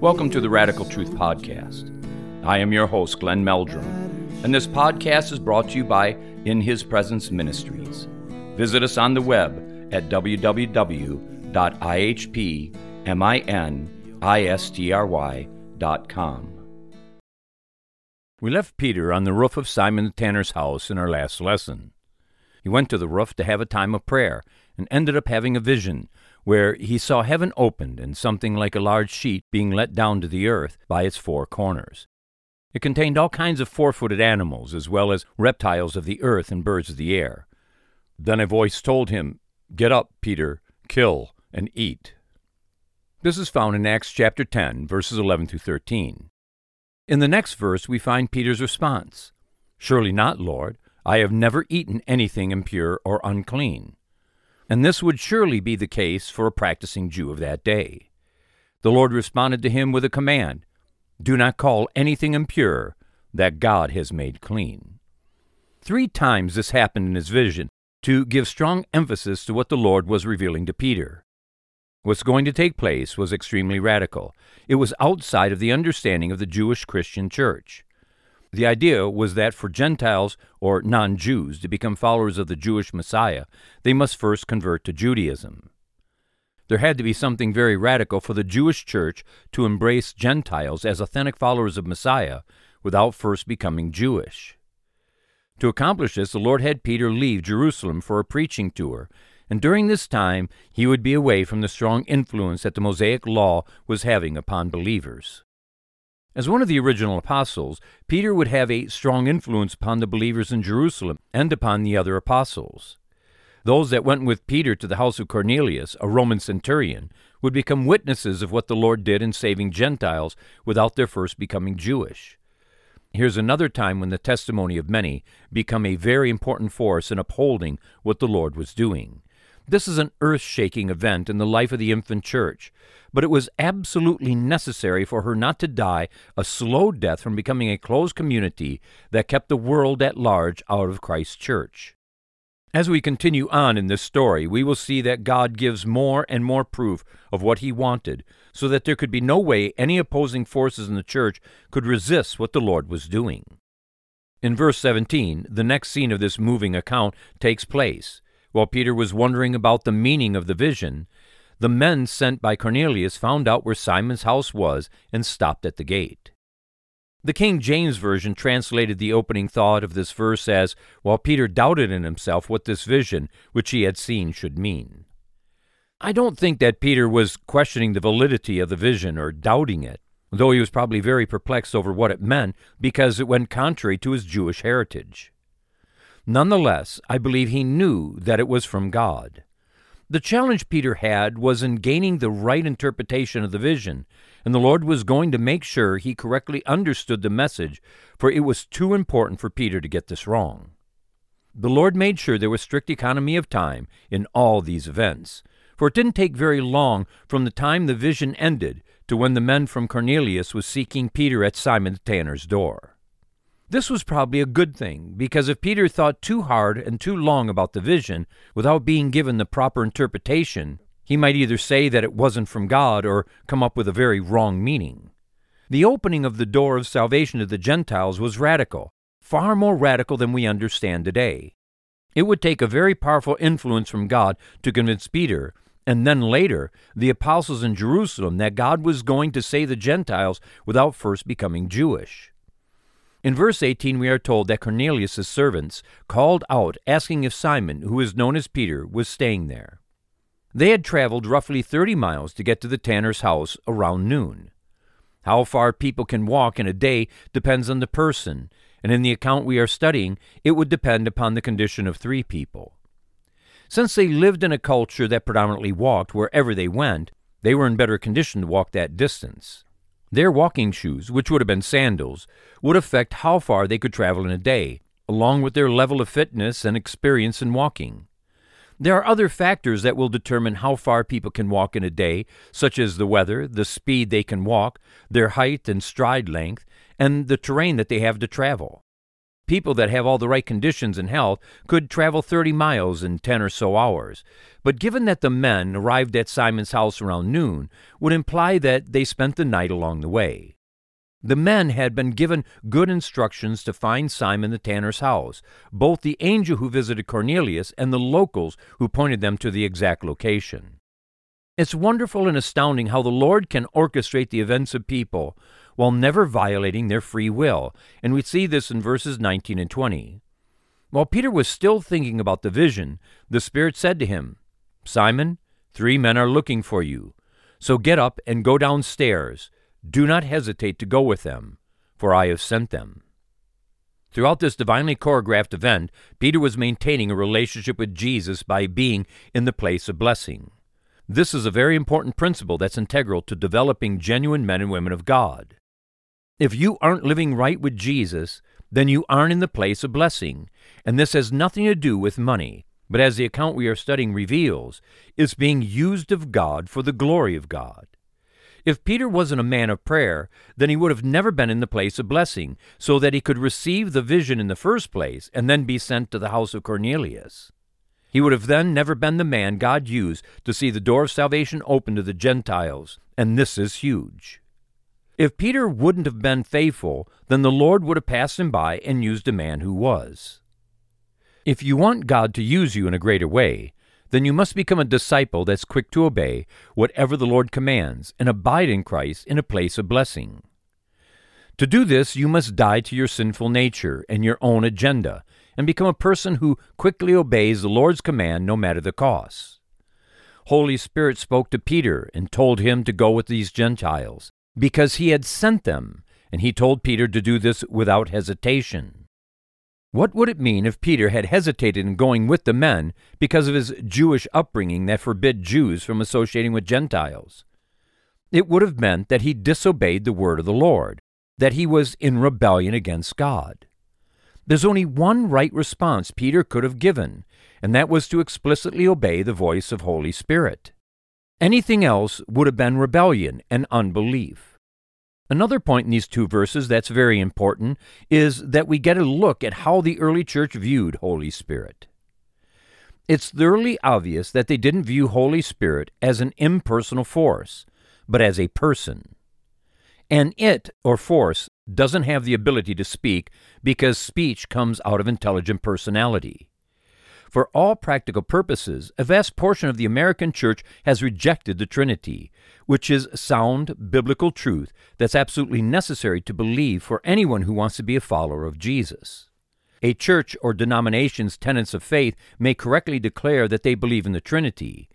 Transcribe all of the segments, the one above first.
Welcome to the Radical Truth Podcast. I am your host, Glenn Meldrum, and this podcast is brought to you by In His Presence Ministries. Visit us on the web at www.ihpministry.com. We left Peter on the roof of Simon the Tanner's house in our last lesson. He went to the roof to have a time of prayer and ended up having a vision where he saw heaven opened and something like a large sheet being let down to the earth by its four corners. It contained all kinds of four footed animals, as well as reptiles of the earth and birds of the air. Then a voice told him, Get up, Peter, kill and eat. This is found in Acts chapter 10, verses 11 through 13. In the next verse, we find Peter's response Surely not, Lord. I have never eaten anything impure or unclean and this would surely be the case for a practicing Jew of that day. The Lord responded to him with a command Do not call anything impure that God has made clean. Three times this happened in his vision to give strong emphasis to what the Lord was revealing to Peter. What's going to take place was extremely radical. It was outside of the understanding of the Jewish Christian church. The idea was that for Gentiles or non Jews to become followers of the Jewish Messiah, they must first convert to Judaism. There had to be something very radical for the Jewish church to embrace Gentiles as authentic followers of Messiah without first becoming Jewish. To accomplish this, the Lord had Peter leave Jerusalem for a preaching tour, and during this time he would be away from the strong influence that the Mosaic Law was having upon believers. As one of the original apostles, Peter would have a strong influence upon the believers in Jerusalem and upon the other apostles. Those that went with Peter to the house of Cornelius, a Roman centurion, would become witnesses of what the Lord did in saving Gentiles without their first becoming Jewish. Here's another time when the testimony of many become a very important force in upholding what the Lord was doing. This is an earth shaking event in the life of the infant church, but it was absolutely necessary for her not to die a slow death from becoming a closed community that kept the world at large out of Christ's church. As we continue on in this story, we will see that God gives more and more proof of what He wanted, so that there could be no way any opposing forces in the church could resist what the Lord was doing. In verse 17, the next scene of this moving account takes place. While Peter was wondering about the meaning of the vision, the men sent by Cornelius found out where Simon's house was and stopped at the gate. The King James Version translated the opening thought of this verse as, while Peter doubted in himself what this vision which he had seen should mean. I don't think that Peter was questioning the validity of the vision or doubting it, though he was probably very perplexed over what it meant because it went contrary to his Jewish heritage. Nonetheless, I believe he knew that it was from God. The challenge Peter had was in gaining the right interpretation of the vision, and the Lord was going to make sure he correctly understood the message, for it was too important for Peter to get this wrong. The Lord made sure there was strict economy of time in all these events, for it didn't take very long from the time the vision ended to when the men from Cornelius was seeking Peter at Simon the tanner's door. This was probably a good thing, because if Peter thought too hard and too long about the vision without being given the proper interpretation, he might either say that it wasn't from God or come up with a very wrong meaning. The opening of the door of salvation to the Gentiles was radical, far more radical than we understand today. It would take a very powerful influence from God to convince Peter, and then later the apostles in Jerusalem, that God was going to save the Gentiles without first becoming Jewish. In verse 18, we are told that Cornelius' servants called out asking if Simon, who is known as Peter, was staying there. They had traveled roughly 30 miles to get to the tanner's house around noon. How far people can walk in a day depends on the person, and in the account we are studying, it would depend upon the condition of three people. Since they lived in a culture that predominantly walked wherever they went, they were in better condition to walk that distance. Their walking shoes, which would have been sandals, would affect how far they could travel in a day, along with their level of fitness and experience in walking. There are other factors that will determine how far people can walk in a day, such as the weather, the speed they can walk, their height and stride length, and the terrain that they have to travel. People that have all the right conditions and health could travel 30 miles in 10 or so hours. But given that the men arrived at Simon's house around noon, would imply that they spent the night along the way. The men had been given good instructions to find Simon the tanner's house, both the angel who visited Cornelius and the locals who pointed them to the exact location. It's wonderful and astounding how the Lord can orchestrate the events of people while never violating their free will, and we see this in verses 19 and 20. While Peter was still thinking about the vision, the Spirit said to him, Simon, three men are looking for you. So get up and go downstairs. Do not hesitate to go with them, for I have sent them. Throughout this divinely choreographed event, Peter was maintaining a relationship with Jesus by being in the place of blessing. This is a very important principle that's integral to developing genuine men and women of God. If you aren't living right with Jesus, then you aren't in the place of blessing, and this has nothing to do with money, but as the account we are studying reveals, it's being used of God for the glory of God. If Peter wasn't a man of prayer, then he would have never been in the place of blessing, so that he could receive the vision in the first place and then be sent to the house of Cornelius. He would have then never been the man God used to see the door of salvation open to the Gentiles, and this is huge. If Peter wouldn't have been faithful, then the Lord would have passed him by and used a man who was. If you want God to use you in a greater way, then you must become a disciple that's quick to obey whatever the Lord commands and abide in Christ in a place of blessing. To do this, you must die to your sinful nature and your own agenda and become a person who quickly obeys the Lord's command no matter the cost. Holy Spirit spoke to Peter and told him to go with these Gentiles because he had sent them, and he told Peter to do this without hesitation. What would it mean if Peter had hesitated in going with the men because of his Jewish upbringing that forbid Jews from associating with Gentiles? It would have meant that he disobeyed the word of the Lord, that he was in rebellion against God. There's only one right response Peter could have given, and that was to explicitly obey the voice of Holy Spirit. Anything else would have been rebellion and unbelief. Another point in these two verses that's very important is that we get a look at how the early church viewed Holy Spirit. It's thoroughly obvious that they didn't view Holy Spirit as an impersonal force, but as a person. And it, or force, doesn't have the ability to speak because speech comes out of intelligent personality. For all practical purposes, a vast portion of the American church has rejected the Trinity, which is sound biblical truth that's absolutely necessary to believe for anyone who wants to be a follower of Jesus. A church or denomination's tenets of faith may correctly declare that they believe in the Trinity,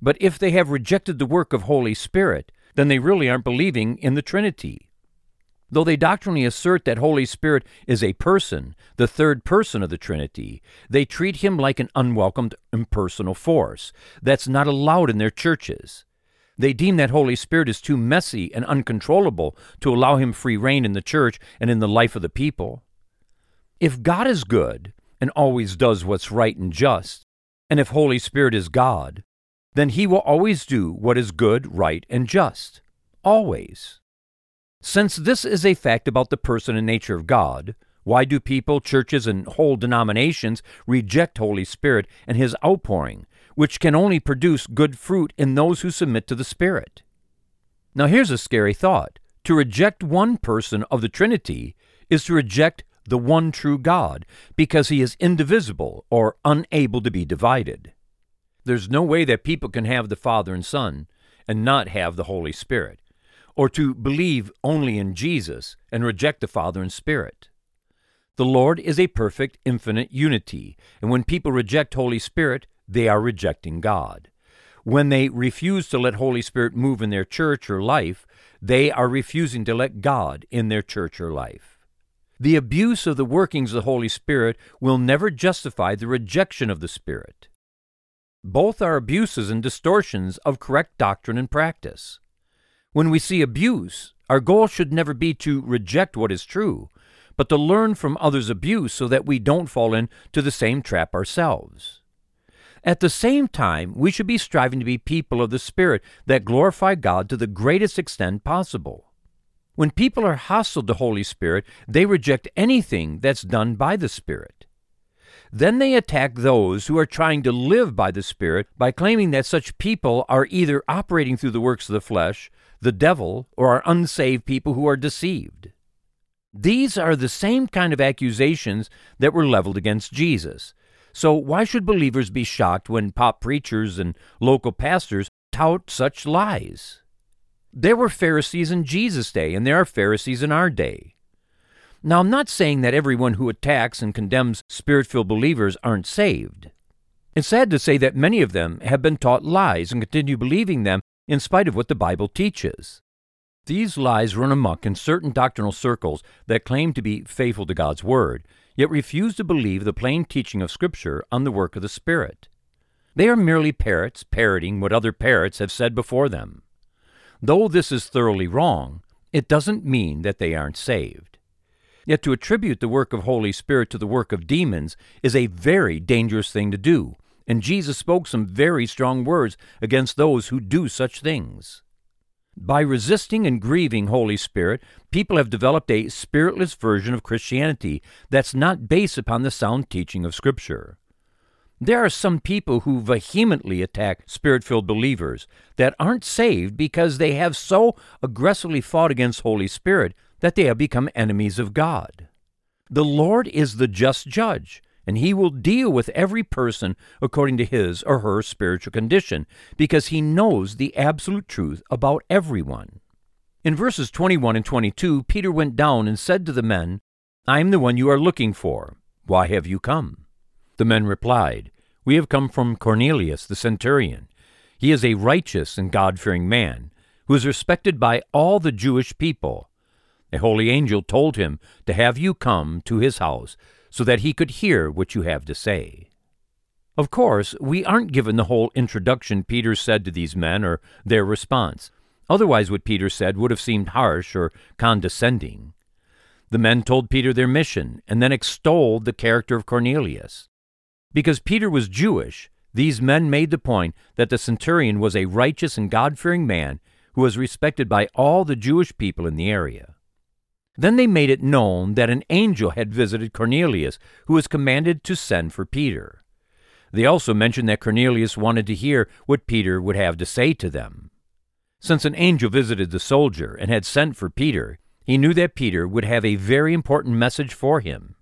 but if they have rejected the work of Holy Spirit, then they really aren't believing in the Trinity. Though they doctrinally assert that Holy Spirit is a person, the third person of the Trinity, they treat him like an unwelcomed impersonal force that's not allowed in their churches. They deem that Holy Spirit is too messy and uncontrollable to allow him free reign in the church and in the life of the people. If God is good and always does what's right and just, and if Holy Spirit is God, then he will always do what is good, right, and just. Always. Since this is a fact about the person and nature of God, why do people, churches, and whole denominations reject Holy Spirit and His outpouring, which can only produce good fruit in those who submit to the Spirit? Now, here's a scary thought. To reject one person of the Trinity is to reject the one true God because he is indivisible or unable to be divided. There's no way that people can have the Father and Son and not have the Holy Spirit or to believe only in Jesus and reject the Father and Spirit. The Lord is a perfect, infinite unity, and when people reject Holy Spirit, they are rejecting God. When they refuse to let Holy Spirit move in their church or life, they are refusing to let God in their church or life. The abuse of the workings of the Holy Spirit will never justify the rejection of the Spirit. Both are abuses and distortions of correct doctrine and practice. When we see abuse, our goal should never be to reject what is true, but to learn from others' abuse so that we don't fall into the same trap ourselves. At the same time, we should be striving to be people of the Spirit that glorify God to the greatest extent possible. When people are hostile to the Holy Spirit, they reject anything that's done by the Spirit. Then they attack those who are trying to live by the Spirit by claiming that such people are either operating through the works of the flesh, the devil, or are unsaved people who are deceived. These are the same kind of accusations that were leveled against Jesus. So, why should believers be shocked when pop preachers and local pastors tout such lies? There were Pharisees in Jesus' day, and there are Pharisees in our day. Now, I'm not saying that everyone who attacks and condemns spirit filled believers aren't saved. It's sad to say that many of them have been taught lies and continue believing them in spite of what the Bible teaches. These lies run amuck in certain doctrinal circles that claim to be faithful to God's Word, yet refuse to believe the plain teaching of Scripture on the work of the Spirit. They are merely parrots parroting what other parrots have said before them. Though this is thoroughly wrong, it doesn't mean that they aren't saved. Yet to attribute the work of Holy Spirit to the work of demons is a very dangerous thing to do, and Jesus spoke some very strong words against those who do such things. By resisting and grieving Holy Spirit, people have developed a spiritless version of Christianity that's not based upon the sound teaching of Scripture. There are some people who vehemently attack spirit filled believers that aren't saved because they have so aggressively fought against Holy Spirit that they have become enemies of God. The Lord is the just judge, and he will deal with every person according to his or her spiritual condition, because he knows the absolute truth about everyone. In verses 21 and 22, Peter went down and said to the men, I am the one you are looking for. Why have you come? The men replied, We have come from Cornelius the centurion. He is a righteous and God fearing man, who is respected by all the Jewish people a holy angel told him to have you come to his house so that he could hear what you have to say. Of course, we aren't given the whole introduction Peter said to these men or their response. Otherwise, what Peter said would have seemed harsh or condescending. The men told Peter their mission and then extolled the character of Cornelius. Because Peter was Jewish, these men made the point that the centurion was a righteous and God fearing man who was respected by all the Jewish people in the area. Then they made it known that an angel had visited Cornelius, who was commanded to send for Peter. They also mentioned that Cornelius wanted to hear what Peter would have to say to them. Since an angel visited the soldier and had sent for Peter, he knew that Peter would have a very important message for him.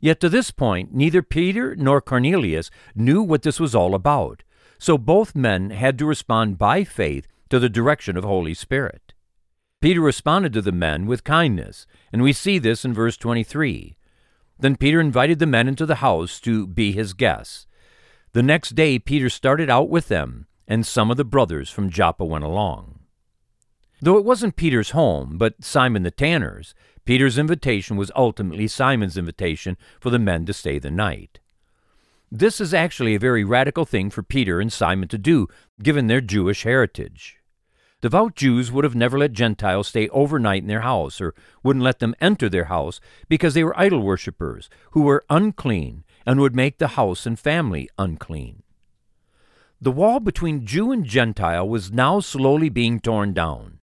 Yet to this point, neither Peter nor Cornelius knew what this was all about, so both men had to respond by faith to the direction of Holy Spirit. Peter responded to the men with kindness, and we see this in verse 23. Then Peter invited the men into the house to be his guests. The next day Peter started out with them, and some of the brothers from Joppa went along. Though it wasn't Peter's home, but Simon the tanner's, Peter's invitation was ultimately Simon's invitation for the men to stay the night. This is actually a very radical thing for Peter and Simon to do, given their Jewish heritage. Devout Jews would have never let Gentiles stay overnight in their house, or wouldn't let them enter their house, because they were idol worshippers, who were unclean, and would make the house and family unclean. The wall between Jew and Gentile was now slowly being torn down.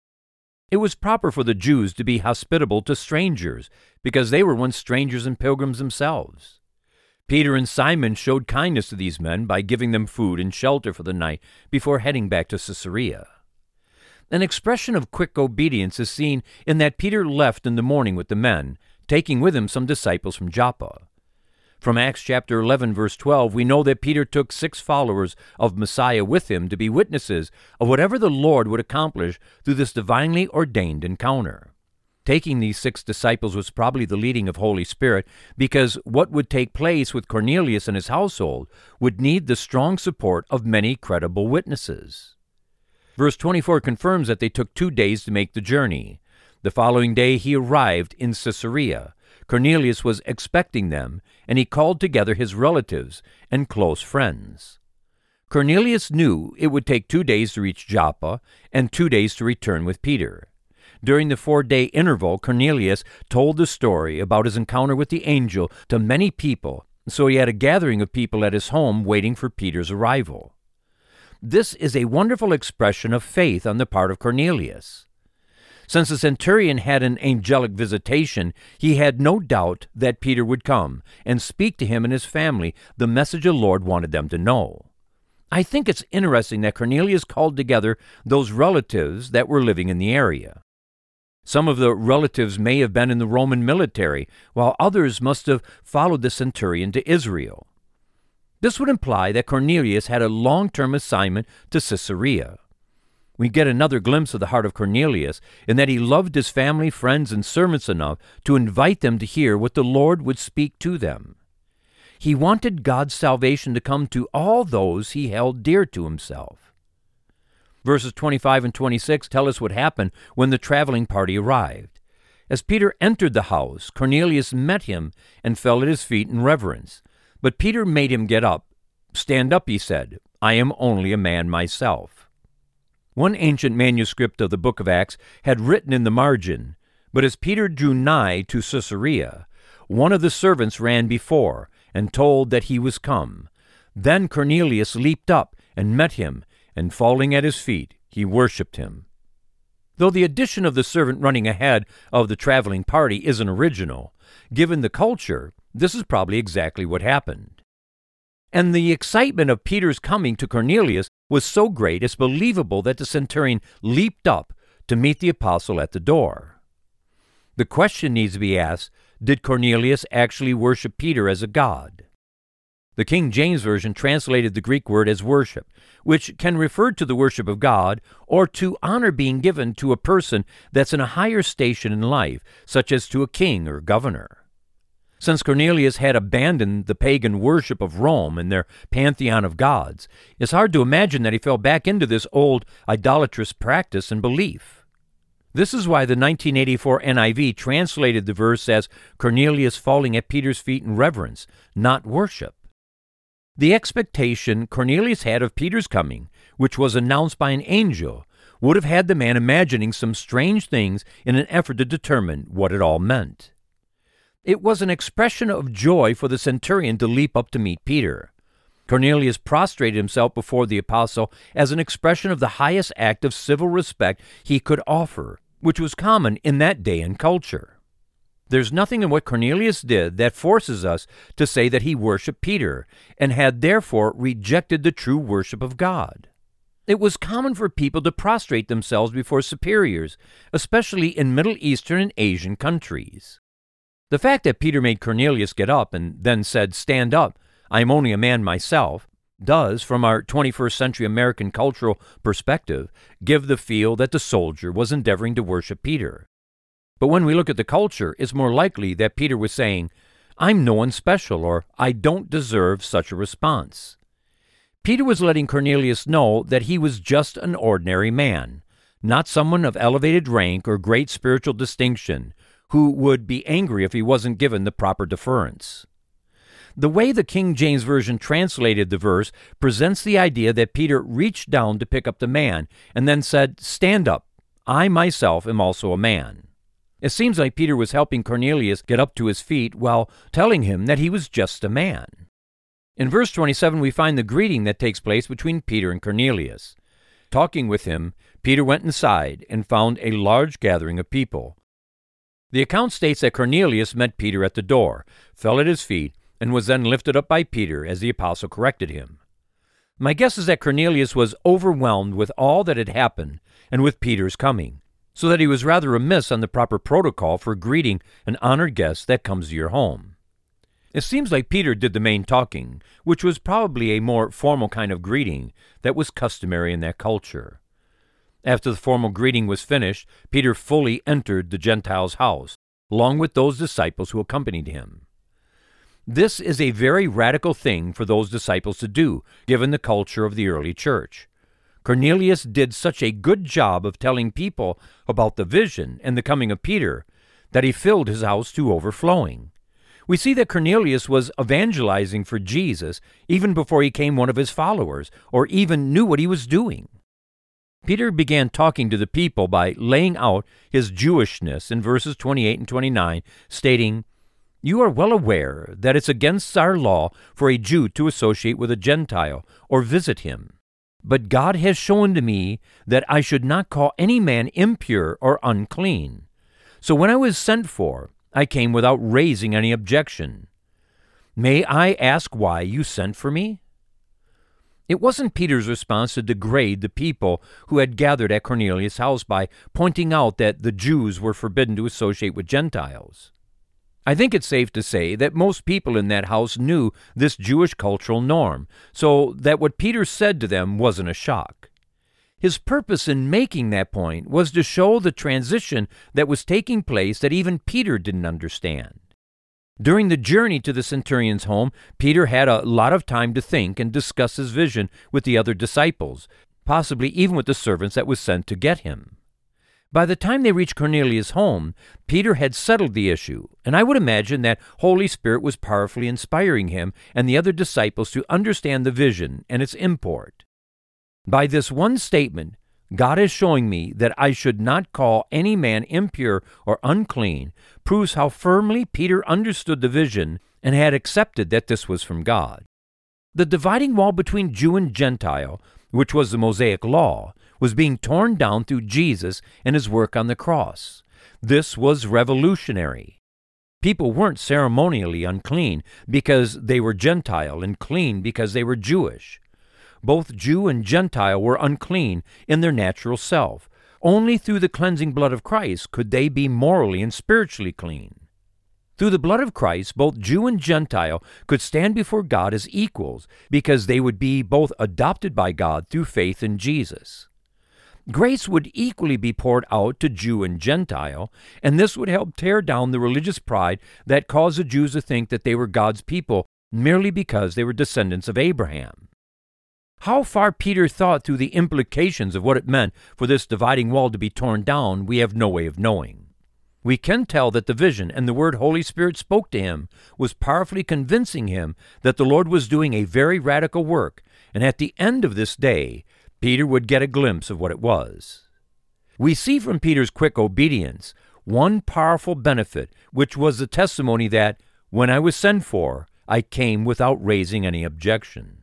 It was proper for the Jews to be hospitable to strangers, because they were once strangers and pilgrims themselves. Peter and Simon showed kindness to these men by giving them food and shelter for the night before heading back to Caesarea. An expression of quick obedience is seen in that Peter left in the morning with the men, taking with him some disciples from Joppa. From Acts chapter 11 verse 12, we know that Peter took six followers of Messiah with him to be witnesses of whatever the Lord would accomplish through this divinely ordained encounter. Taking these six disciples was probably the leading of Holy Spirit because what would take place with Cornelius and his household would need the strong support of many credible witnesses. Verse 24 confirms that they took two days to make the journey. The following day he arrived in Caesarea. Cornelius was expecting them, and he called together his relatives and close friends. Cornelius knew it would take two days to reach Joppa and two days to return with Peter. During the four day interval, Cornelius told the story about his encounter with the angel to many people, so he had a gathering of people at his home waiting for Peter's arrival. This is a wonderful expression of faith on the part of Cornelius. Since the centurion had an angelic visitation, he had no doubt that Peter would come and speak to him and his family the message the Lord wanted them to know. I think it's interesting that Cornelius called together those relatives that were living in the area. Some of the relatives may have been in the Roman military, while others must have followed the centurion to Israel. This would imply that Cornelius had a long term assignment to Caesarea. We get another glimpse of the heart of Cornelius in that he loved his family, friends, and servants enough to invite them to hear what the Lord would speak to them. He wanted God's salvation to come to all those he held dear to himself. Verses 25 and 26 tell us what happened when the traveling party arrived. As Peter entered the house, Cornelius met him and fell at his feet in reverence. But Peter made him get up. Stand up, he said. I am only a man myself. One ancient manuscript of the book of Acts had written in the margin, But as Peter drew nigh to Caesarea, one of the servants ran before, and told that he was come. Then Cornelius leaped up and met him, and falling at his feet, he worshipped him. Though the addition of the servant running ahead of the traveling party isn't original, given the culture, this is probably exactly what happened. And the excitement of Peter's coming to Cornelius was so great it's believable that the centurion leaped up to meet the apostle at the door. The question needs to be asked did Cornelius actually worship Peter as a god? The King James Version translated the Greek word as worship, which can refer to the worship of God or to honor being given to a person that's in a higher station in life, such as to a king or governor. Since Cornelius had abandoned the pagan worship of Rome and their pantheon of gods, it's hard to imagine that he fell back into this old idolatrous practice and belief. This is why the 1984 NIV translated the verse as Cornelius falling at Peter's feet in reverence, not worship. The expectation Cornelius had of Peter's coming, which was announced by an angel, would have had the man imagining some strange things in an effort to determine what it all meant. It was an expression of joy for the centurion to leap up to meet Peter. Cornelius prostrated himself before the apostle as an expression of the highest act of civil respect he could offer, which was common in that day and culture. There's nothing in what Cornelius did that forces us to say that he worshiped Peter and had therefore rejected the true worship of God. It was common for people to prostrate themselves before superiors, especially in Middle Eastern and Asian countries. The fact that Peter made Cornelius get up and then said, Stand up, I am only a man myself, does, from our 21st century American cultural perspective, give the feel that the soldier was endeavoring to worship Peter. But when we look at the culture, it's more likely that Peter was saying, I'm no one special, or I don't deserve such a response. Peter was letting Cornelius know that he was just an ordinary man, not someone of elevated rank or great spiritual distinction, who would be angry if he wasn't given the proper deference. The way the King James Version translated the verse presents the idea that Peter reached down to pick up the man and then said, Stand up. I myself am also a man. It seems like Peter was helping Cornelius get up to his feet while telling him that he was just a man. In verse 27, we find the greeting that takes place between Peter and Cornelius. Talking with him, Peter went inside and found a large gathering of people. The account states that Cornelius met Peter at the door, fell at his feet, and was then lifted up by Peter as the apostle corrected him. My guess is that Cornelius was overwhelmed with all that had happened and with Peter's coming, so that he was rather amiss on the proper protocol for greeting an honored guest that comes to your home. It seems like Peter did the main talking, which was probably a more formal kind of greeting that was customary in that culture. After the formal greeting was finished, Peter fully entered the Gentile's house, along with those disciples who accompanied him. This is a very radical thing for those disciples to do, given the culture of the early church. Cornelius did such a good job of telling people about the vision and the coming of Peter that he filled his house to overflowing. We see that Cornelius was evangelizing for Jesus even before he came one of his followers or even knew what he was doing. Peter began talking to the people by laying out his Jewishness in verses 28 and 29, stating, you are well aware that it's against our law for a Jew to associate with a Gentile or visit him. But God has shown to me that I should not call any man impure or unclean. So when I was sent for, I came without raising any objection. May I ask why you sent for me? It wasn't Peter's response to degrade the people who had gathered at Cornelius' house by pointing out that the Jews were forbidden to associate with Gentiles. I think it's safe to say that most people in that house knew this Jewish cultural norm, so that what Peter said to them wasn't a shock. His purpose in making that point was to show the transition that was taking place that even Peter didn't understand. During the journey to the centurion's home, Peter had a lot of time to think and discuss his vision with the other disciples, possibly even with the servants that was sent to get him. By the time they reached Cornelius' home, Peter had settled the issue, and I would imagine that Holy Spirit was powerfully inspiring him and the other disciples to understand the vision and its import. By this one statement, God is showing me that I should not call any man impure or unclean, proves how firmly Peter understood the vision and had accepted that this was from God. The dividing wall between Jew and Gentile, which was the Mosaic law, was being torn down through Jesus and his work on the cross. This was revolutionary. People weren't ceremonially unclean because they were Gentile and clean because they were Jewish. Both Jew and Gentile were unclean in their natural self. Only through the cleansing blood of Christ could they be morally and spiritually clean. Through the blood of Christ, both Jew and Gentile could stand before God as equals because they would be both adopted by God through faith in Jesus. Grace would equally be poured out to Jew and Gentile, and this would help tear down the religious pride that caused the Jews to think that they were God's people merely because they were descendants of Abraham. How far Peter thought through the implications of what it meant for this dividing wall to be torn down, we have no way of knowing. We can tell that the vision and the word Holy Spirit spoke to him was powerfully convincing him that the Lord was doing a very radical work, and at the end of this day, Peter would get a glimpse of what it was. We see from Peter's quick obedience one powerful benefit, which was the testimony that, when I was sent for, I came without raising any objection.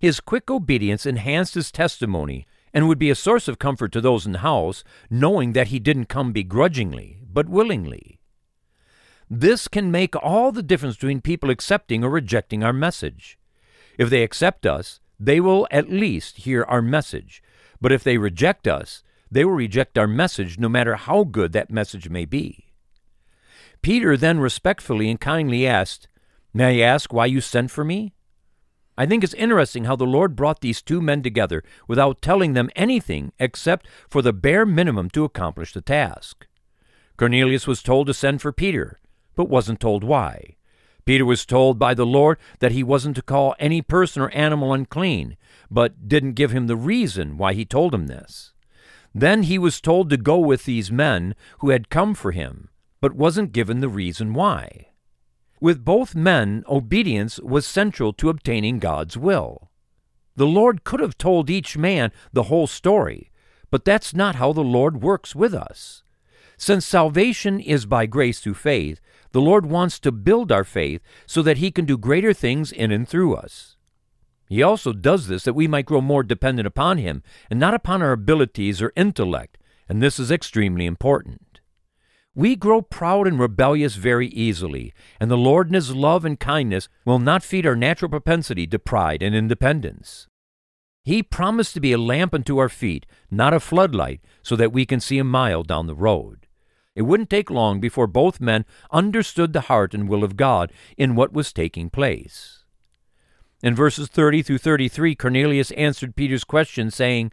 His quick obedience enhanced his testimony and would be a source of comfort to those in the house, knowing that he didn't come begrudgingly, but willingly. This can make all the difference between people accepting or rejecting our message. If they accept us, they will at least hear our message. But if they reject us, they will reject our message no matter how good that message may be. Peter then respectfully and kindly asked, May I ask why you sent for me? I think it's interesting how the Lord brought these two men together without telling them anything except for the bare minimum to accomplish the task. Cornelius was told to send for Peter, but wasn't told why. Peter was told by the Lord that he wasn't to call any person or animal unclean, but didn't give him the reason why he told him this. Then he was told to go with these men who had come for him, but wasn't given the reason why. With both men, obedience was central to obtaining God's will. The Lord could have told each man the whole story, but that's not how the Lord works with us. Since salvation is by grace through faith, the Lord wants to build our faith so that He can do greater things in and through us. He also does this that we might grow more dependent upon Him and not upon our abilities or intellect, and this is extremely important. We grow proud and rebellious very easily, and the Lord in His love and kindness will not feed our natural propensity to pride and independence. He promised to be a lamp unto our feet, not a floodlight, so that we can see a mile down the road. It wouldn't take long before both men understood the heart and will of God in what was taking place. In verses 30 through 33, Cornelius answered Peter's question, saying,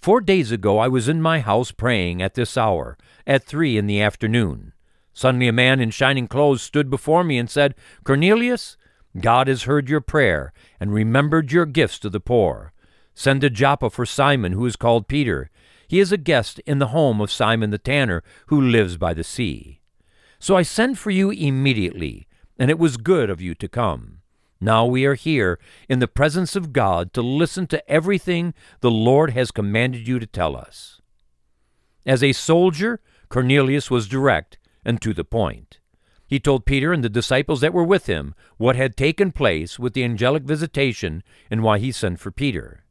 Four days ago I was in my house praying at this hour, at three in the afternoon. Suddenly a man in shining clothes stood before me and said, Cornelius, God has heard your prayer and remembered your gifts to the poor. Send to Joppa for Simon, who is called Peter. He is a guest in the home of Simon the tanner, who lives by the sea. So I sent for you immediately, and it was good of you to come. Now we are here in the presence of God to listen to everything the Lord has commanded you to tell us. As a soldier, Cornelius was direct and to the point. He told Peter and the disciples that were with him what had taken place with the angelic visitation and why he sent for Peter.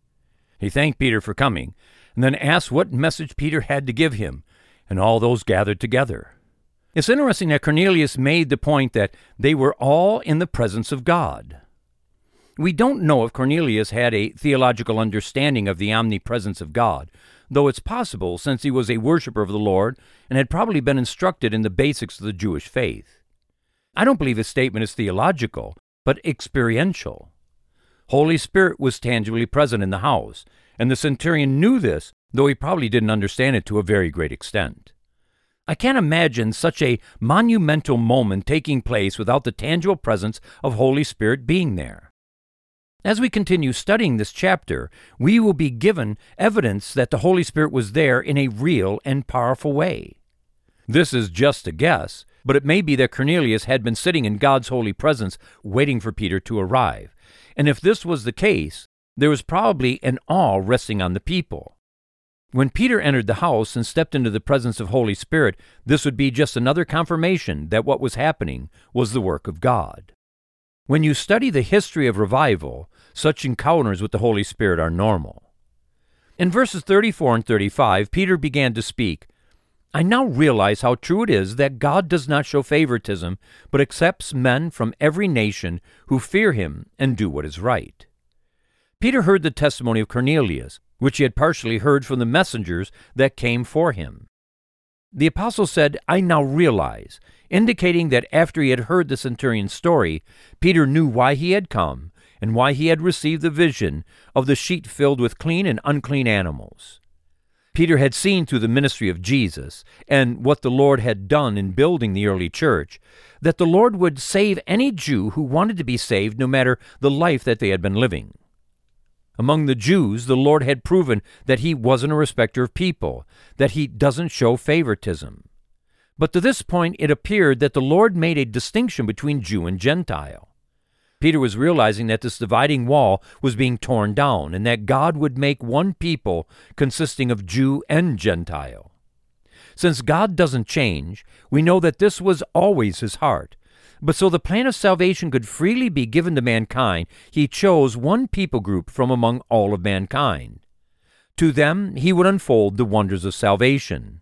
He thanked Peter for coming, and then asked what message Peter had to give him, and all those gathered together. It's interesting that Cornelius made the point that they were all in the presence of God. We don't know if Cornelius had a theological understanding of the omnipresence of God, though it's possible since he was a worshiper of the Lord and had probably been instructed in the basics of the Jewish faith. I don't believe his statement is theological, but experiential. Holy Spirit was tangibly present in the house, and the centurion knew this, though he probably didn't understand it to a very great extent. I can't imagine such a monumental moment taking place without the tangible presence of Holy Spirit being there. As we continue studying this chapter, we will be given evidence that the Holy Spirit was there in a real and powerful way. This is just a guess, but it may be that Cornelius had been sitting in God's holy presence waiting for Peter to arrive. And if this was the case, there was probably an awe resting on the people. When Peter entered the house and stepped into the presence of Holy Spirit, this would be just another confirmation that what was happening was the work of God. When you study the history of revival, such encounters with the Holy Spirit are normal. In verses 34 and 35, Peter began to speak. I now realize how true it is that God does not show favoritism, but accepts men from every nation who fear him and do what is right. Peter heard the testimony of Cornelius, which he had partially heard from the messengers that came for him. The apostle said, I now realize, indicating that after he had heard the centurion's story, Peter knew why he had come and why he had received the vision of the sheet filled with clean and unclean animals. Peter had seen through the ministry of Jesus and what the Lord had done in building the early church that the Lord would save any Jew who wanted to be saved no matter the life that they had been living. Among the Jews, the Lord had proven that he wasn't a respecter of people, that he doesn't show favoritism. But to this point, it appeared that the Lord made a distinction between Jew and Gentile. Peter was realizing that this dividing wall was being torn down and that God would make one people consisting of Jew and Gentile. Since God doesn't change, we know that this was always his heart, but so the plan of salvation could freely be given to mankind, he chose one people group from among all of mankind. To them he would unfold the wonders of salvation.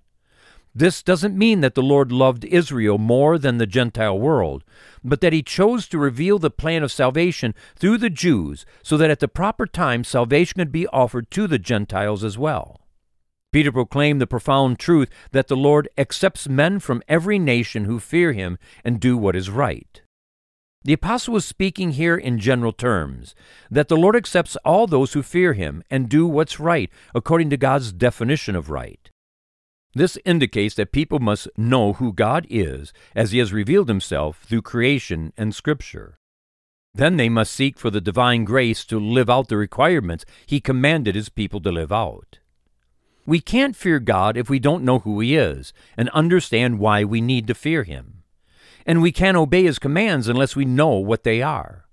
This doesn't mean that the Lord loved Israel more than the Gentile world, but that he chose to reveal the plan of salvation through the Jews so that at the proper time salvation could be offered to the Gentiles as well. Peter proclaimed the profound truth that the Lord accepts men from every nation who fear him and do what is right. The apostle was speaking here in general terms that the Lord accepts all those who fear him and do what's right according to God's definition of right. This indicates that people must know who God is as he has revealed himself through creation and scripture. Then they must seek for the divine grace to live out the requirements he commanded his people to live out. We can't fear God if we don't know who He is and understand why we need to fear Him. And we can't obey His commands unless we know what they are.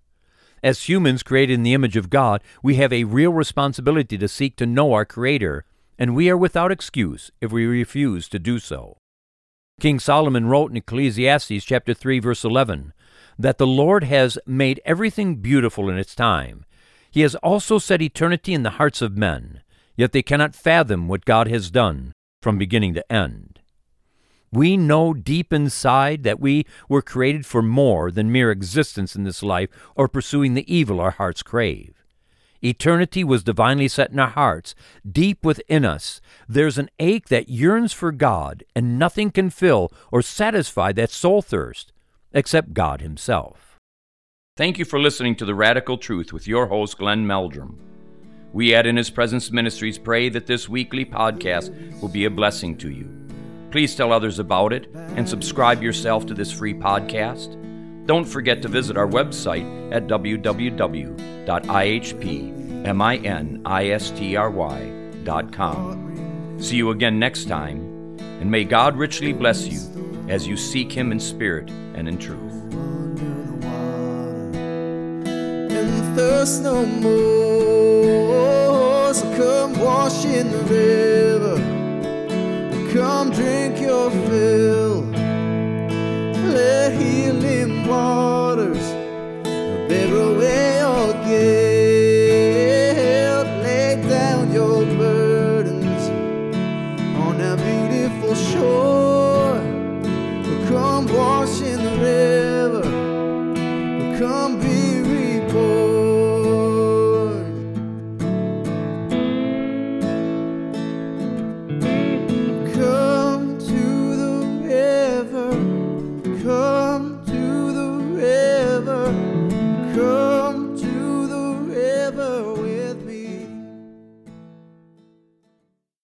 As humans created in the image of God, we have a real responsibility to seek to know our Creator, and we are without excuse if we refuse to do so. King Solomon wrote in Ecclesiastes chapter 3 verse 11 that the Lord has made everything beautiful in its time. He has also set eternity in the hearts of men yet they cannot fathom what God has done from beginning to end. We know deep inside that we were created for more than mere existence in this life or pursuing the evil our hearts crave. Eternity was divinely set in our hearts. Deep within us, there's an ache that yearns for God, and nothing can fill or satisfy that soul thirst except God Himself. Thank you for listening to The Radical Truth with your host, Glenn Meldrum. We at In His Presence Ministries pray that this weekly podcast will be a blessing to you. Please tell others about it and subscribe yourself to this free podcast. Don't forget to visit our website at www.ihpministry.com. See you again next time, and may God richly bless you as you seek Him in spirit and in truth. thirst no more. So come wash in the river. Come drink your fill. Let healing waters bear away